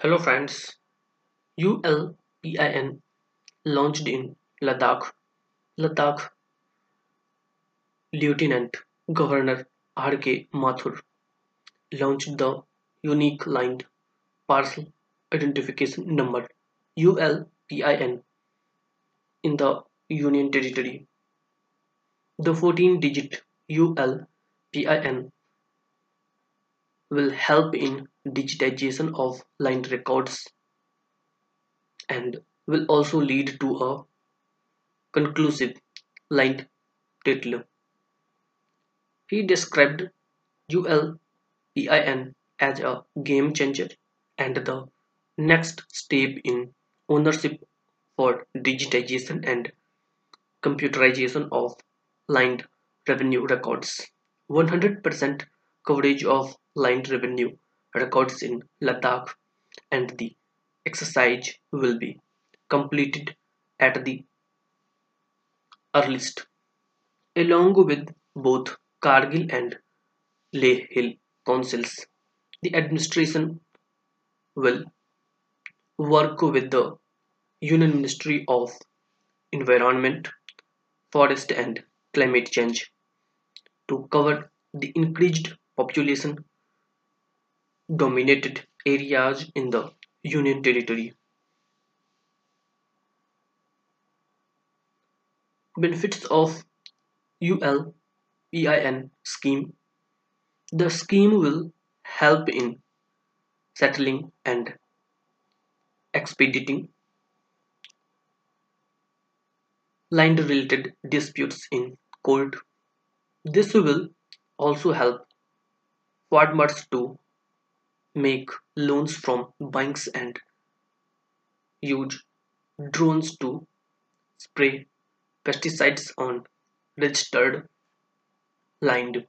Hello friends, ULPIN launched in Ladakh. Ladakh Lieutenant Governor R.K. Mathur launched the unique land parcel identification number ULPIN in the Union Territory. The 14 digit ULPIN will help in digitization of line records and will also lead to a conclusive line title. He described ULPIN as a game changer and the next step in ownership for digitization and computerization of land revenue records. 100% coverage of lined revenue records in Ladakh and the exercise will be completed at the earliest. Along with both Kargil and Leh Hill councils, the administration will work with the Union Ministry of Environment, Forest and Climate Change to cover the increased population dominated areas in the Union Territory. Benefits of ULPIN scheme The scheme will help in settling and expediting land related disputes in court. This will also help farmers to make loans from banks and use drones to spray pesticides on registered land.